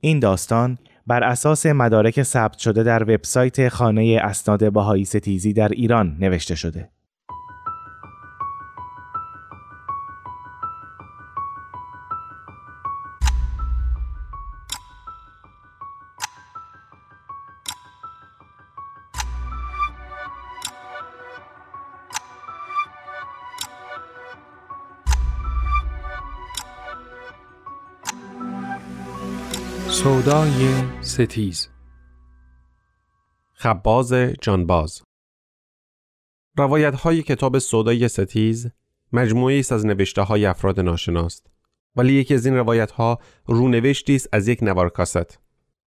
این داستان بر اساس مدارک ثبت شده در وبسایت خانه اسناد بهایی ستیزی در ایران نوشته شده. سودای ستیز. خباز جانباز. روایت های کتاب سودای ستیز مجموعی است از نوشته های افراد ناشناست ولی یکی از این روایت ها رونوشتی است از یک نوار کاست.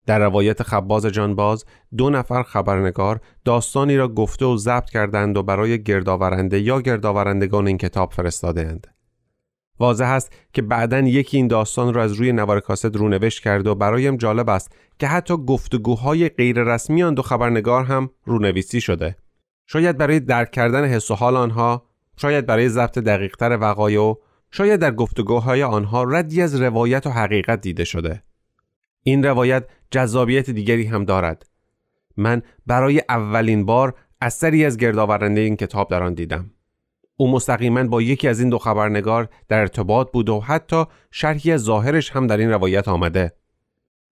در روایت خباز جانباز دو نفر خبرنگار داستانی را گفته و ضبط کردند و برای گردآورنده یا گردآورندگان این کتاب فرستادهاند. واضح است که بعدا یکی این داستان را از روی نوار کاست رونوشت کرده و برایم جالب است که حتی گفتگوهای غیر رسمی آن دو خبرنگار هم رونویسی شده. شاید برای درک کردن حس و حال آنها شاید برای ضبط دقیقتر وقایع و شاید در گفتگوهای آنها ردی از روایت و حقیقت دیده شده. این روایت جذابیت دیگری هم دارد. من برای اولین بار اثری از گردآورنده این کتاب در آن دیدم. او مستقیما با یکی از این دو خبرنگار در ارتباط بود و حتی شرحی ظاهرش هم در این روایت آمده.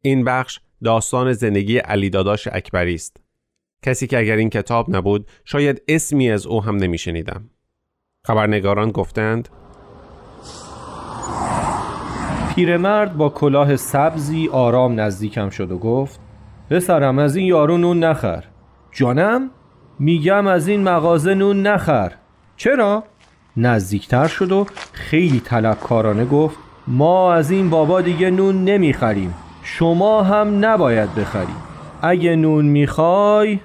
این بخش داستان زندگی علی داداش اکبری است. کسی که اگر این کتاب نبود شاید اسمی از او هم نمیشنیدم. خبرنگاران گفتند پیرمرد با کلاه سبزی آرام نزدیکم شد و گفت پسرم از این یارو نون نخر جانم میگم از این مغازه نون نخر چرا؟ نزدیکتر شد و خیلی طلبکارانه گفت ما از این بابا دیگه نون نمی‌خریم شما هم نباید بخریم اگه نون می‌خوای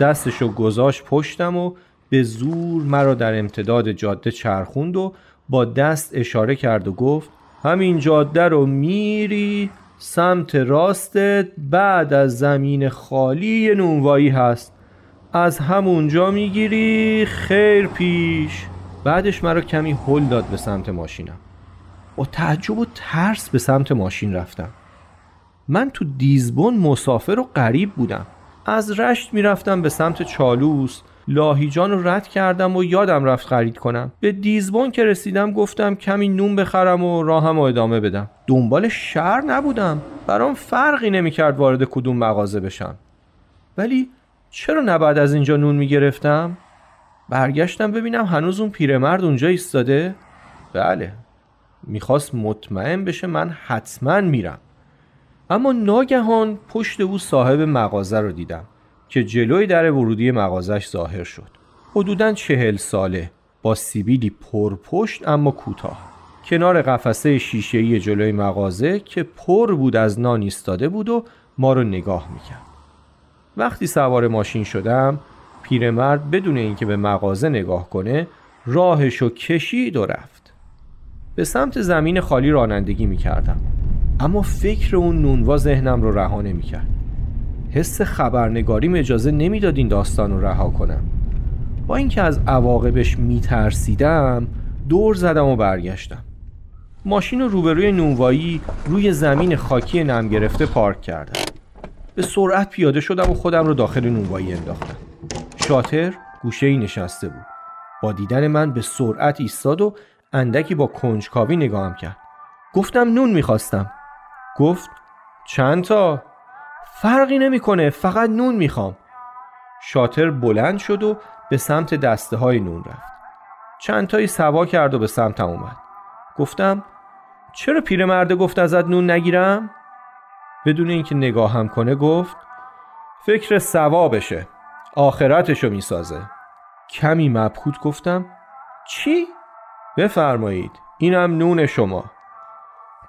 دستشو گذاشت پشتم و به زور مرا در امتداد جاده چرخوند و با دست اشاره کرد و گفت همین جاده رو میری سمت راستت بعد از زمین خالی نونوایی هست از همونجا می‌گیری. خیر پیش. بعدش مرا کمی هل داد به سمت ماشینم با تعجب و ترس به سمت ماشین رفتم. من تو دیزبون مسافر و غریب بودم. از رشت می‌رفتم به سمت چالوس. لاهیجان رو رد کردم و یادم رفت خرید کنم. به دیزبون که رسیدم گفتم کمی نون بخرم و راهم رو ادامه بدم. دنبال شهر نبودم. برام فرقی نمی‌کرد وارد کدوم مغازه بشم. ولی چرا نباید از اینجا نون می‌گرفتم؟ برگشتم ببینم هنوز اون پیرمرد اونجا ایستاده؟ بله. می‌خواست مطمئن بشه من حتما میرم. اما ناگهان پشت او صاحب مغازه رو دیدم که جلوی در ورودی مغازش ظاهر شد. حدودا چهل ساله با سیبیلی پرپشت اما کوتاه. کنار قفسه شیشه‌ای جلوی مغازه که پر بود از نان ایستاده بود و ما رو نگاه می‌کرد. وقتی سوار ماشین شدم پیرمرد بدون اینکه به مغازه نگاه کنه راهشو کشید و رفت. به سمت زمین خالی رانندگی می کردم اما فکر اون نونوا ذهنم رو رها نمی کرد حس خبرنگاریم اجازه نمی‌داد این داستان رو رها کنم. با اینکه از عواقبش می ترسیدم دور زدم و برگشتم. ماشین رو روبروی نونوایی روی زمین خاکی نم گرفته پارک کردم. به سرعت پیاده شدم و خودم رو داخل نونوایی انداختم. شاتر گوشه ای نشسته بود. با دیدن من به سرعت ایستاد و اندکی با کنجکاوی نگاهم کرد. گفتم نون می‌خواستم. گفت چند تا؟ فرقی نمی‌کنه فقط نون می‌خوام. شاتر بلند شد و به سمت دسته های نون رفت. چند تایی سوا کرد و به سمتم اومد. گفتم چرا پیرمرده گفت ازت نون نگیرم؟ بدون اینکه نگاهم کنه گفت فکر ثوابشه آخرتشو می‌سازه. کمی مبهوت گفتم چی؟ بفرمایید اینم نون شما.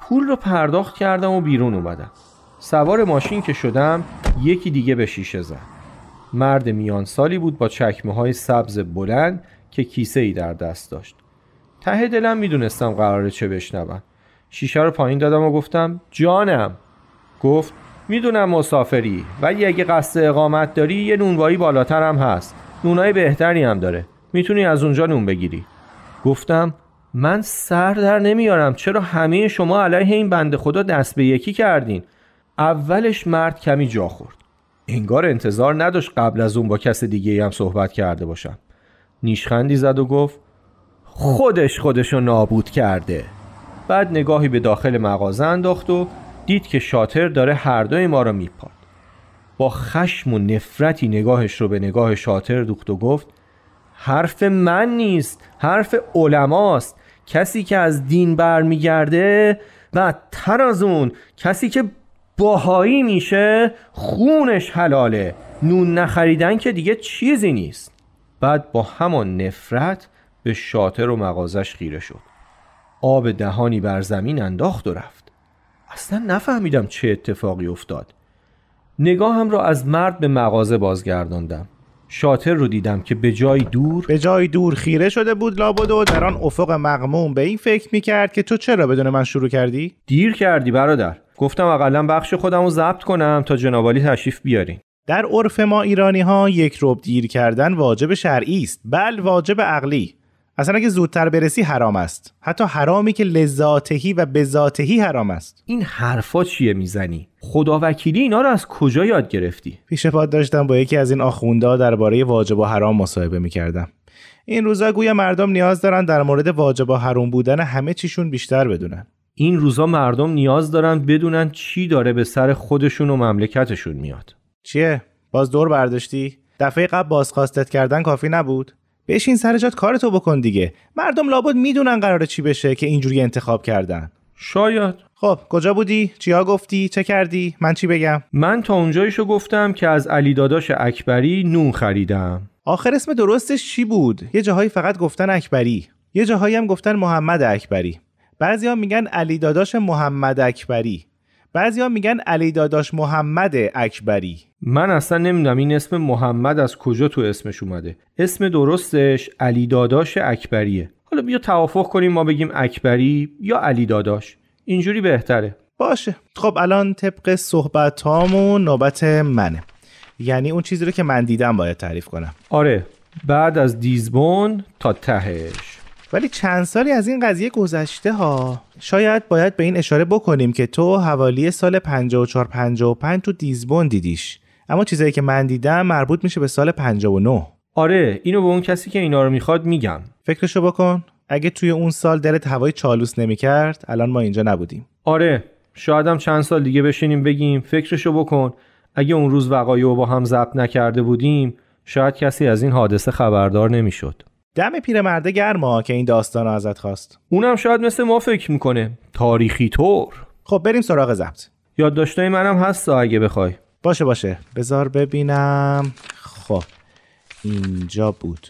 پول رو پرداخت کردم و بیرون اومدم. سوار ماشین که شدم یکی دیگه به شیشه زد. مرد میان سالی بود با چکمه های سبز بلند که کیسه ای در دست داشت. ته دلم می‌دونستم قراره چه بشنوم. شیشه رو پایین دادم و گفتم جانم. گفت می‌دونم مسافری ولی اگه قصد اقامت داری یه نونوایی بالاتر هم هست. نونای بهتری هم داره. می‌تونی از اونجا نون بگیری. گفتم من سر در نمیارم. چرا همه شما علیه این بنده خدا دست به یکی کردین؟ اولش مرد کمی جا خورد. انگار انتظار نداشت قبل از اون با کس دیگه هم صحبت کرده باشم. نیشخندی زد و گفت خودش خودشو نابود کرده. بعد نگاهی به داخل مغازه انداخت و دید که شاتر داره هر دوی ما رو میپاد. با خشم و نفرتی نگاهش رو به نگاه شاتر دوخت و گفت حرف من نیست حرف علماست. کسی که از دین برمیگرده بدتر از اون. کسی که باهایی میشه خونش حلاله. نون نخریدن که دیگه چیزی نیست. بعد با همان نفرت به شاتر و مغازش خیره شد. آب دهانی بر زمین انداخت و رفت. اصلا نفهمیدم چه اتفاقی افتاد. نگاهم را از مرد به مغازه بازگرداندم. شاتر رو دیدم که به جای دور به جای دور خیره شده بود لابد و در آن افق مغموم به این فکر می‌کرد که تو چرا بدون من شروع کردی؟ دیر کردی برادر. گفتم اقلا بخش خودم رو ضبط کنم تا جنابالی تشریف بیارین. در عرف ما ایرانی ها یک رب دیر کردن واجب شرعی است. بل واجب عقلی. اصلا اگه زودتر برسی حرام است. حتی حرامی که لذاتهی و بذاتهی حرام است. این حرفا چیه می‌زنی؟ خدا وکیلی اینا رو از کجا یاد گرفتی؟ پیش پاد داشتم با یکی از این آخوندا درباره واجب و حرام مصاحبه می‌کردم. این روزا گویا مردم نیاز دارن در مورد واجب و حرام بودن همه چیشون بیشتر بدونن. این روزا مردم نیاز دارن بدونن چی داره به سر خودشون و مملکتشون میاد. چیه؟ باز دور برداشتی؟ دفعه قبل بازخواستت کردن کافی نبود؟ بشین سر جات کارتو بکن دیگه. مردم لابد می‌دونن قراره چی بشه که اینجوری انتخاب کردن. شاید. خب کجا بودی؟ چیا گفتی؟ چه کردی؟ من چی بگم؟ من تا اونجایشو گفتم که از علی داداش اکبری نون خریدم. آخر اسم درستش چی بود؟ یه جاهایی فقط گفتن اکبری. یه جاهایی هم گفتن محمد اکبری. بعضیا میگن علی داداش محمد اکبری. بعضیا میگن علی داداش محمد اکبری. من اصلا نمی‌دونم این اسم محمد از کجا تو اسمش اومده. اسم درستش علی داداش اکبریه. حالا بیا توافق کنیم ما بگیم اکبری یا علی داداش. اینجوری بهتره. باشه. خب الان طبق صحبت هامون نوبت منه. یعنی اون چیزی رو که من دیدم باید تعریف کنم. آره. بعد از دیزبون تا تهش. ولی چند سالی از این قضیه گذشته ها شاید باید به این اشاره بکنیم که تو حوالی سال 54 55 تو دیزبون دیدیش. اما چیزایی که من دیدم مربوط میشه به سال 59 آره اینو به اون کسی که اینا رو می‌خواد میگم. فکرشو بکن. اگه توی اون سال دلت هوای چالوس نمی‌کرد الان ما اینجا نبودیم. آره شایدم چند سال دیگه بشینیم بگیم فکرشو بکن. اگه اون روز وقایع با هم ضبط نکرده بودیم شاید کسی از این حادثه خبردار نمی‌شد. دم پیرمرده گرما که این داستان ازت خواست. اونم شاید مثل ما فکر می‌کنه. تاریخی طور. خب بریم سراغ ضبط. یادداشتای منم هست اگه بخوای. باشه باشه. بذار ببینم. خب اینجا بود.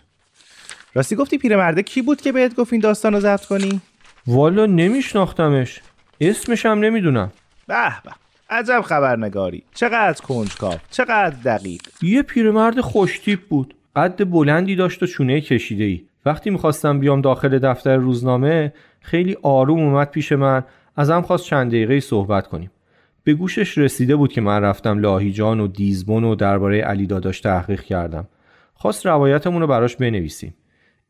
راستی گفتی پیرمرده کی بود که بهت گفت این داستان رو ضبط کنی؟ والا نمیشناختمش. اسمش هم نمی‌دونم. به به. عجب خبرنگاری. چقدر کنجکاو. چقدر دقیق. یه پیرمرد خوشتیپ بود. قد بلندی داشت و چونه کشیده ای وقتی می‌خواستم بیام داخل دفتر روزنامه خیلی آروم اومد پیش من. ازم خواست چند دقیقه صحبت کنیم. به گوشش رسیده بود که من رفتم لاهیجان و دیزبون و درباره علی داداش تحقیق کردم. خواست روایتمون رو براش بنویسیم.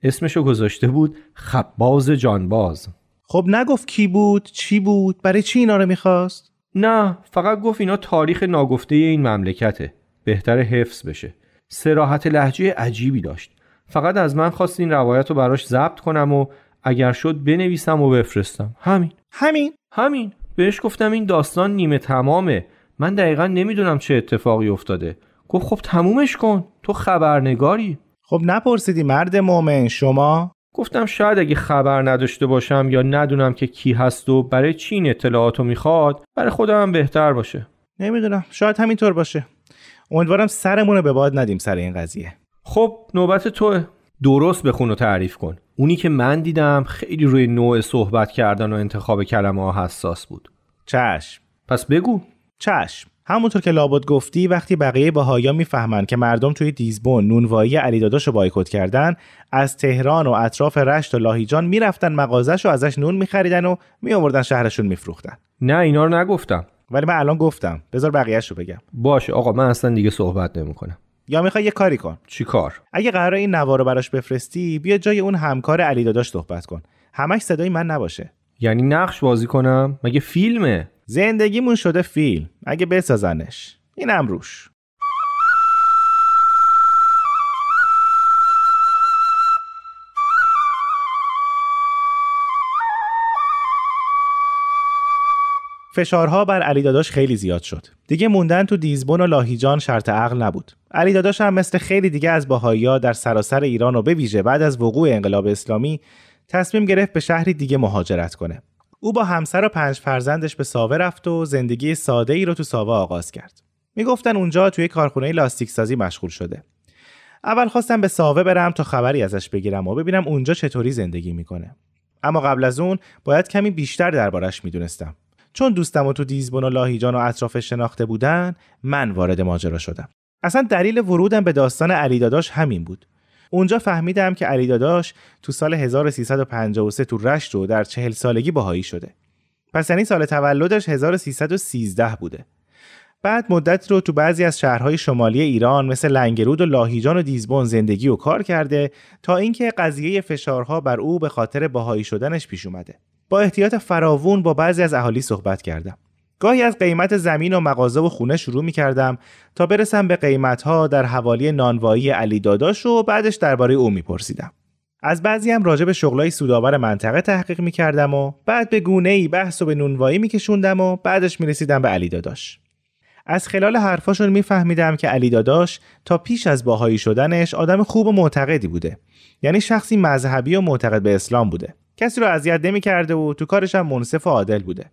اسمشو گذاشته بود خباز جانباز. خب نگفت کی بود چی بود برای چی اینا رو می‌خواست؟ نه فقط گفت اینا تاریخ ناگفته این مملکته. بهتر حفظ بشه. سراحت لحجه عجیبی داشت. فقط از من خواست این روایت رو براش ضبط کنم و اگر شد بنویسم و بفرستم. همین. همین. همین. بهش گفتم این داستان نیمه تمامه. من دقیقا نمی‌دونم چه اتفاقی افتاده. گفت خب تمومش کن. تو خبرنگاری. خب نپرسیدی مرد مؤمن شما؟ گفتم شاید اگه خبر نداشته باشم یا ندونم که کی هست و برای چی این اطلاعاتو می‌خواد برای خودم بهتر باشه. نمی‌دونم. شاید همینطور باشه. امیدوارم سرمون رو به باد ندیم سر این قضیه. خب نوبت توه درست بخون و تعریف کن. اونی که من دیدم خیلی روی نوع صحبت کردن و انتخاب کلمه ها حساس بود. چشم. پس بگو. چشم. همونطور که لابد گفتی وقتی بقیه باهایا می‌فهمن که مردم توی دیزبون نونوایی علی داداشو بایکوت کردن از تهران و اطراف رشت و لاهیجان می‌رفتن مغازش و ازش نون میخریدن و میآوردن شهرشون میفروختن. نه اینا رو نگفتم. ولی من الان گفتم. بذار بقیهش رو بگم. باشه آقا من اصلا دیگه صحبت نمی‌کنم. یا می‌خوای یه کاری کن. چی کار؟ اگه قرار این نوار رو براش بفرستی بیا جای اون همکار علی داداش صحبت کن. همش صدای من نباشه. یعنی نقش بازی کنم؟ مگه فیلمه؟ زندگیمون شده فیلم. اگه بسازنش. اینم روش. فشارها بر علی داداش خیلی زیاد شد. دیگه موندن تو دیزبون و لاهیجان شرط عقل نبود. علی داداش هم مثل خیلی دیگه از باهایا در سراسر ایران و به ویژه بعد از وقوع انقلاب اسلامی تصمیم گرفت به شهری دیگه مهاجرت کنه. او با همسر و پنج فرزندش به ساوه رفت و زندگی ساده ای رو تو ساوه آغاز کرد. می‌گفتن اونجا توی کارخونه لاستیک سازی مشغول شده. اول خواستم به ساوه برم تا خبری ازش بگیرم و ببینم اونجا چطوری زندگی می‌کنه. اما قبل از اون باید کمی بیشتر دربارش می‌دونستم. چون دوستم و تو دیزبون و لاهیجان و اطرافش شناخته بودن من وارد ماجرا شدم. اصلا دلیل ورودم به داستان علی داداش همین بود. اونجا فهمیدم که علی داداش تو سال 1353 تو رشت و در چهل سالگی باهایی شده. پس یعنی سال تولدش 1313 بوده. بعد مدت رو تو بعضی از شهرهای شمالی ایران مثل لنگرود و لاهیجان و دیزبون زندگی و کار کرده تا اینکه قضیه فشارها بر او به خاطر باهایی شدنش پیش اومده. با احتیاط فراوون با بعضی از اهالی صحبت کردم. گاهی از قیمت زمین و مغازه و خونه شروع می کردم تا برسم به قیمت ها در حوالی نانوایی علی داداش و بعدش درباره او میپرسیدم. از بعضی هم راجع به شغلای سودآور منطقه تحقیق می کردم و بعد به گونه ای بحث و به نونوایی می کشوندم و بعدش می رسیدم به علی داداش. از خلال حرفاشون میفهمیدم که علی داداش تا پیش از باهایی شدنش آدم خوب و معتقدی بوده. یعنی شخصی مذهبی و معتقد به اسلام بوده. کسی رو اذیت نمی‌کرده و تو کارش هم منصف و عادل بوده.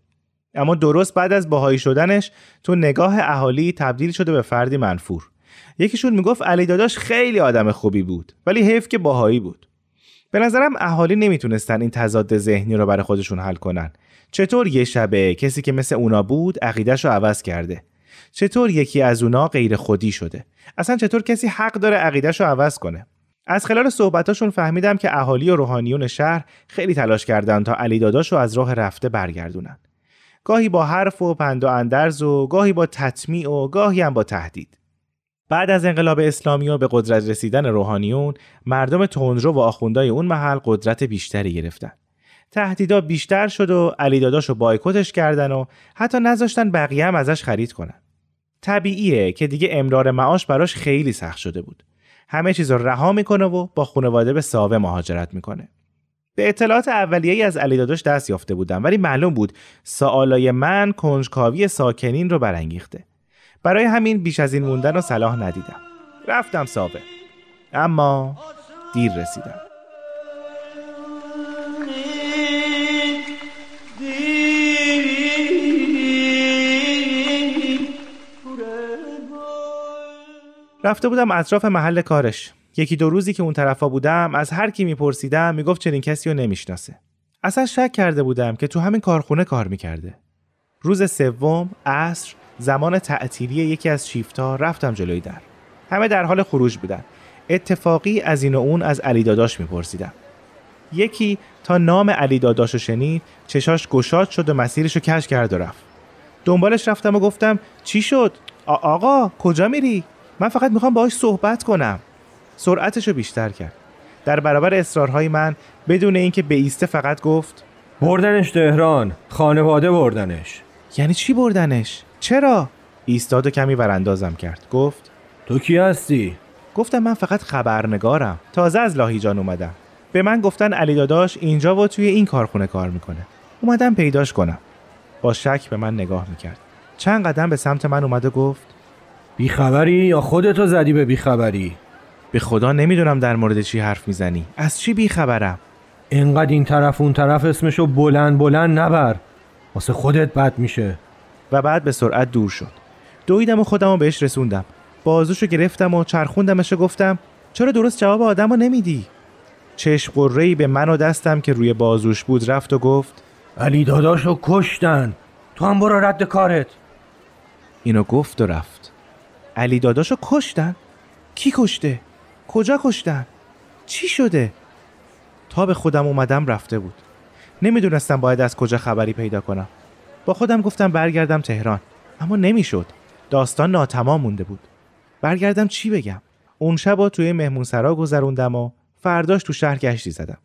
اما درست بعد از باهایی شدنش تو نگاه اهالی تبدیل شده به فردی منفور. یکیشون می‌گفت علی داداش خیلی آدم خوبی بود ولی حیف که باهایی بود. به نظرم اهالی نمی‌تونستن این تضاد ذهنی رو برای خودشون حل کنن. چطور یه شبه کسی که مثل اونا بود عقیدش رو عوض کرده؟ چطور یکی از اونا غیر خودی شده؟ اصلا چطور کسی حق داره عقیدش رو عوض کنه؟ از خلال صحبتاشون فهمیدم که اهالی و روحانیون شهر خیلی تلاش کردند تا علی داداشو از راه رفته برگردونن. گاهی با حرف و پند و اندرز و گاهی با تطمیع و گاهی هم با تهدید. بعد از انقلاب اسلامی و به قدرت رسیدن روحانیون مردم تندرو و آخوندای اون محل قدرت بیشتری گرفتن. تهدیدا بیشتر شد و علی داداشو بایکوتش کردن و حتی نذاشتن بقیه هم ازش خرید کنن. طبیعیه که دیگه امرار معاش براش خیلی سخت شده بود. همه چیز رو رها می‌کنه و با خانواده به ساوه مهاجرت می‌کنه. به اطلاعات اولیه‌ای از علی داداش دست یافته بودم ولی معلوم بود سوالای من کنجکاوی ساکنین رو برانگیخته. برای همین بیش از این موندن رو صلاح ندیدم. رفتم ساوه. اما دیر رسیدم. رفته بودم اطراف محل کارش. یکی دو روزی که اون طرفا بودم از هر کی میپرسیدم می‌گفت چنین کسی رو نمی‌شناسه. اصلا شک کرده بودم که تو همین کارخونه کار می‌کرده. روز سوم عصر زمان تعطیلی یکی از شیفتا رفتم جلوی در. همه در حال خروج بودن. اتفاقی از این و اون از علی داداش میپرسیدم. یکی تا نام علی داداش شنید چشاش گشاد شد و مسیرش رو کش کرد و رفت. دنبالش رفتم و گفتم چی شد؟ آقا کجا میری؟ من فقط می‌خوام باهاش صحبت کنم. سرعتش رو بیشتر کرد. در برابر اصرارهای من بدون اینکه به ایسته فقط گفت بردنش تهران خانواده بردنش. یعنی چی بردنش؟ چرا؟ ایستاد و کمی وراندازم کرد. گفت تو کی هستی؟ گفتم من فقط خبرنگارم. تازه از لاهیجان اومدم. به من گفتن علی داداش اینجا و توی این کارخونه کار می‌کنه. اومدم پیداش کنم. با شک به من نگاه می‌کرد. چند قدم به سمت من اومد و گفت بیخبری؟ یا خودتو زدی به بیخبری؟ به خدا نمی‌دونم در مورد چی حرف می‌زنی. از چی بیخبرم؟ اینقدر این طرف اون طرف اسمشو بلند بلند نبر. واسه خودت بد میشه. و بعد به سرعت دور شد. دویدم و خودم بهش رسوندم. بازوشو گرفتم و چرخوندمش و گفتم چرا درست جواب آدم رو نمیدی؟ چشم قرهی به من و دستم که روی بازوش بود رفت و گفت علی داداشو کشتن. تو هم برو رد کارت. اینو گفت و رفت. علی داداشو کشتن؟ کی کشته؟ کجا کشتن؟ چی شده؟ تا به خودم اومدم رفته بود. نمی‌دونستم باید از کجا خبری پیدا کنم. با خودم گفتم برگردم تهران اما نمی‌شد. داستان ناتمام مونده بود. برگردم چی بگم؟ اون شب توی مهمون سرا گذروندم و فرداش تو شهر گشتی زدم.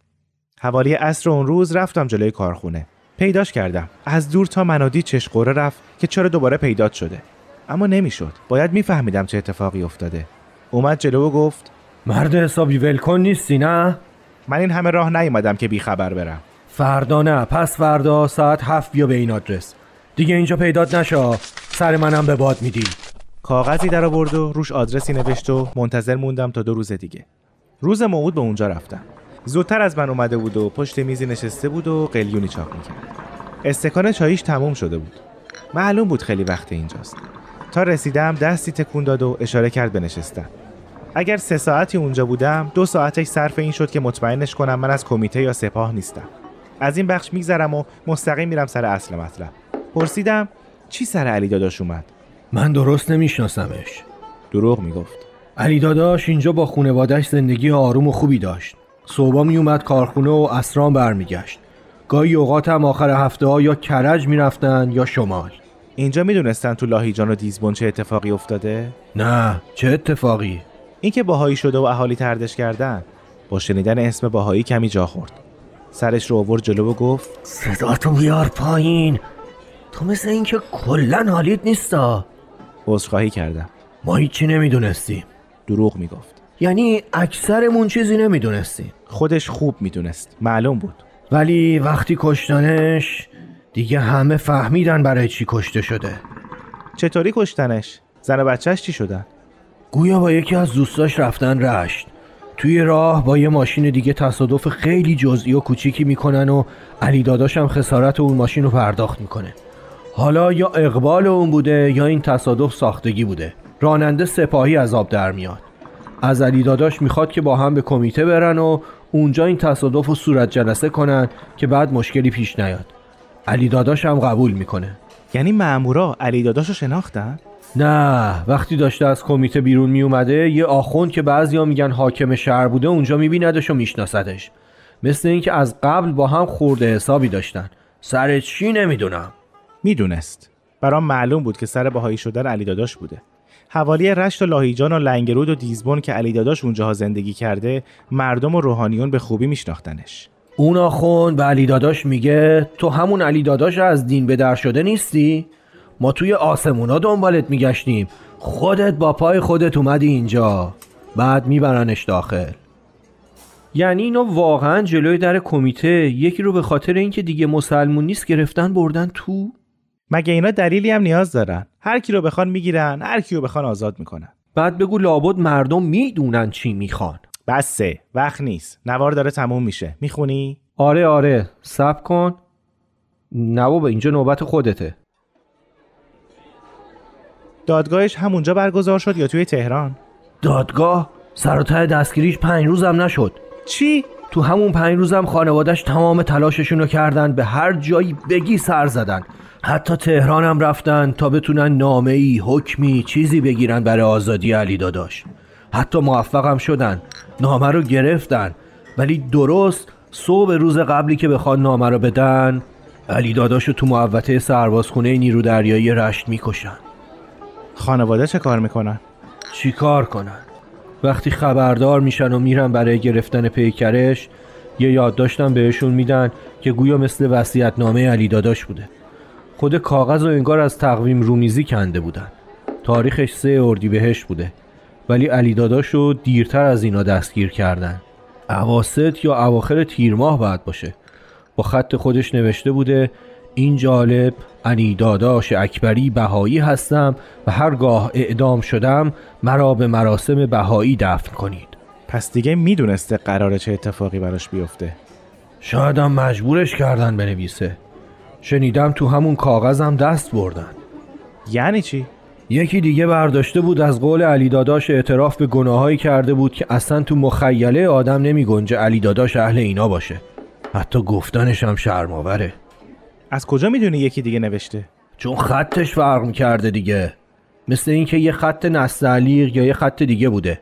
حوالی عصر اون روز رفتم جلوی کارخونه. پیداش کردم. از دور تا منادی چشقوره رفت که چرا دوباره پیدات شده. اما نمی‌شد. باید میفهمیدم چه اتفاقی افتاده. اومد جلو و گفت مرد حسابی ولکن نیستی نه؟ من این همه راه نیومدم که بیخبر برم. فردا نه. پس فردا ساعت هفت بیا به این آدرس. دیگه اینجا پیدات نشا سر منم به باد میدی. کاغذی در آورد و روش آدرسی نوشت و منتظر موندم تا دو روز دیگه. روز موعود به اونجا رفتم. زودتر از من اومده بود و پشت میزی نشسته بود و قلیونی چاق می‌کرد. استکان چاییش تموم شده بود. معلوم بود خیلی وقت اینجاست. تا رسیدم دستی تکون داد و اشاره کرد به نشستن. اگر سه ساعتی اونجا بودم دو ساعتش صرف این شد که مطمئنش کنم من از کمیته یا سپاه نیستم. از این بخش میگذرم و مستقیم میرم سر اصل مطلب. پرسیدم چی سر علی داداش اومد؟ من درست نمیشناسمش. دروغ می‌گفت. علی داداش اینجا با خونوادش زندگی آروم و خوبی داشت. صبح می اومد کارخونه و اسران برمیگشت. گاهی اوقات هم آخر هفته ها یا کرج می‌رفتن یا شمال. اینجا می‌دونستن تو لاهیجان و دیزبون چه اتفاقی افتاده؟ نه چه اتفاقی؟ اینکه باهایی شده و اهالی تردش کردن. با شنیدن اسم باهایی کمی جا خورد. سرش رو آورد جلو و گفت صدا تو بیار پایین. تو مثل اینکه کلا حالیت نیستا. عذرخواهی کردم. ما هیچی نمی‌دونستیم. دروغ می‌گفت. یعنی اکثرمون چیزی نمی‌دونستیم. خودش خوب می‌دونست. معلوم بود. ولی وقتی کشتنش دیگه همه فهمیدن برای چی کشته شده. چطوری کشتنش؟ زن و بچهش چی شدن؟ گویا با یکی از دوستاش رفتن رشت. توی راه با یه ماشین دیگه تصادف خیلی جزئی و کوچیکی می‌کنن و علی داداشم خسارت اون ماشین رو پرداخت می‌کنه. حالا یا اقبال اون بوده یا این تصادف ساختگی بوده. راننده سپاهی از آب در میاد. از علی داداش می‌خواد که با هم به کمیته برن و اونجا این تصادف رو صورت جلسه کنن که بعد مشکلی پیش نیاد. علی داداش هم قبول می‌کنه. یعنی مامورا علی داداشو شناختن؟ نه وقتی داشته از کمیته بیرون می اومده یه آخوند که بعضیا میگن حاکم شهر بوده اونجا میبیندش و میشناسدش. مثل اینکه از قبل با هم خورده حسابی داشتن. سر چی نمی‌دونم. می‌دونست. برام معلوم بود که سر بهایی شدن علی داداش بوده. حوالی رشت و لاهیجان و لنگرود و دیزبون که علی داداش اونجاها زندگی کرده مردم و روحانیون به خوبی میشناختنش. اون آخوند به علی داداش میگه تو همون علی داداش از دین به در شده نیستی؟ ما توی آسمونا دنبالت میگشتیم. خودت با پای خودت اومدی اینجا. بعد میبرنش داخل. یعنی اینا واقعا جلوی در کمیته یکی رو به خاطر اینکه دیگه مسلمون نیست گرفتن بردن تو؟ مگه اینا دلیلی هم نیاز دارن؟ هر کی رو بخوان می‌گیرن هر کی رو بخوان آزاد می‌کنن. بعد بگو لابد مردم می‌دونن چی می‌خوان. بسه وقت نیست. نوار داره تموم میشه. می‌خونی؟ آره آره. سب کن. نه بابا اینجا نوبت خودته. دادگاهش همونجا برگزار شد یا توی تهران؟ دادگاه؟ سر و ته دستگیریش پنج روزم نشد. چی؟ تو همون پنج روزم خانوادش تمام تلاششون رو کردن به هر جایی بگی سر زدن. حتی تهران هم رفتن تا بتونن نامه ای حکمی چیزی بگیرن برای آزادی علی داداش. حتی موفق هم شدن. نامه رو گرفتن. ولی درست صبح روز قبلی که بخواد نامه رو بدن علی داداش رو تو محوطه سربازخونه نیرو دریایی رشت می‌کشن. خانواده چه کار می‌کنن؟ چی کار کنن؟ وقتی خبردار میشن و میرن برای گرفتن پیکرش یه یادداشتم بهشون میدن که گویا مثل وصیت‌نامه علی داداش بوده. خود کاغذ و انگار از تقویم رومیزی کنده بودن. تاریخش سه اردیبهشت بوده. ولی علی داداش رو دیرتر از اینا دستگیر کردن. اواسط یا اواخر تیر ماه باید باشه. با خط خودش نوشته بوده این جالب علی داداش اکبری بهایی هستم و هرگاه اعدام شدم مرا به مراسم بهایی دفن کنید. پس دیگه می‌دونسته قراره چه اتفاقی براش بیفته. شاید هم مجبورش کردن بنویسه. شنیدم تو همون کاغذم دست بردن. یعنی چی؟ یکی دیگه برداشته بود از قول علی داداش اعتراف به گناهایی کرده بود که اصلا تو مخیله آدم نمی گنجه علی داداش اهل اینا باشه. حتی گفتنش هم شرماوره از کجا می‌دونی یکی دیگه نوشته؟ چون خطش فرق می‌کرده دیگه. مثل اینکه یه خط نستعلیق یا یه خط دیگه بوده.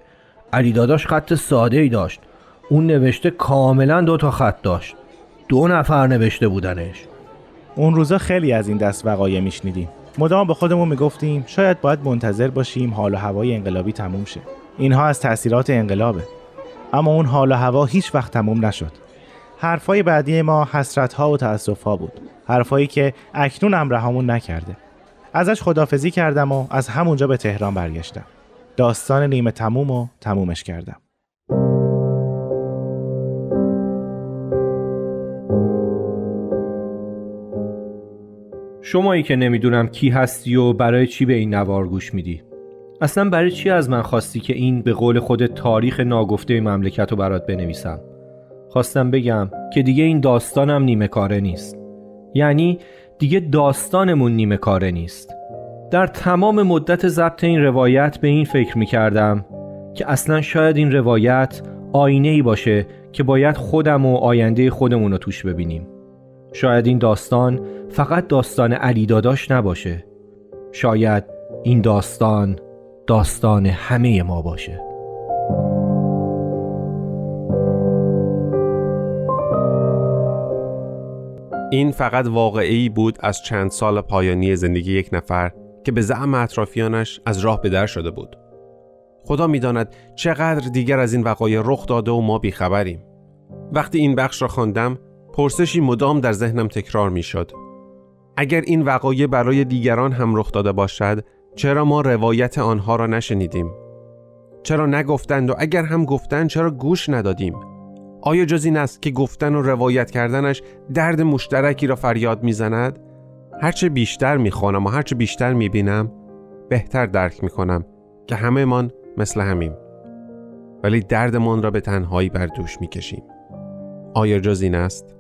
علی داداش خط ساده ای داشت. اون نوشته کاملا دو تا خط داشت. دو نفر نوشته بودنش. اون روزا خیلی از این دست وقایع میشنیدیم. مدام به خودمون می‌گفتیم شاید باید منتظر باشیم حال و هوای انقلابی تموم شه. اینها از تاثیرات انقلابه. اما اون حال و هوا هیچ وقت تموم نشد. حرفای بعدی ما حسرت ها و تأسف ها بود. حرفایی که اکنون هم رهامون نکرده. ازش خدافزی کردم و از همونجا به تهران برگشتم. داستان نیمه تموم و تمومش کردم. شمایی که نمی‌دونم کی هستی و برای چی به این نوار گوش میدی. اصلا برای چی از من خواستی که این به قول خود تاریخ ناگفته مملکت رو برات بنویسم؟ خواستم بگم که دیگه این داستانم نیمه کاره نیست. یعنی دیگه داستانمون نیمه کاره نیست. در تمام مدت ضبط این روایت به این فکر می کردم که اصلا شاید این روایت آینه ای باشه که باید خودم و آینده خودمون رو توش ببینیم. شاید این داستان فقط داستان علی داداش نباشه شاید این داستان داستان همه ما باشه این فقط واقعی بود از چند سال پایانی زندگی یک نفر که به زعم اطرافیانش از راه به در شده بود. خدا می‌داند چقدر دیگر از این وقایع رخ داده و ما بیخبریم. وقتی این بخش را خواندم، پرسشی مدام در ذهنم تکرار می‌شد. اگر این وقایع برای دیگران هم رخ داده باشد، چرا ما روایت آنها را نشنیدیم؟ چرا نگفتند و اگر هم گفتند چرا گوش ندادیم؟ آیا جز این است که گفتن و روایت کردنش درد مشترکی را فریاد می‌زند؟ هرچه بیشتر می‌خوانم و هرچه بیشتر می‌بینم بهتر درک می‌کنم که همه من مثل همیم ولی دردمان را به تنهایی بر دوش می‌کشیم آیا جز این است؟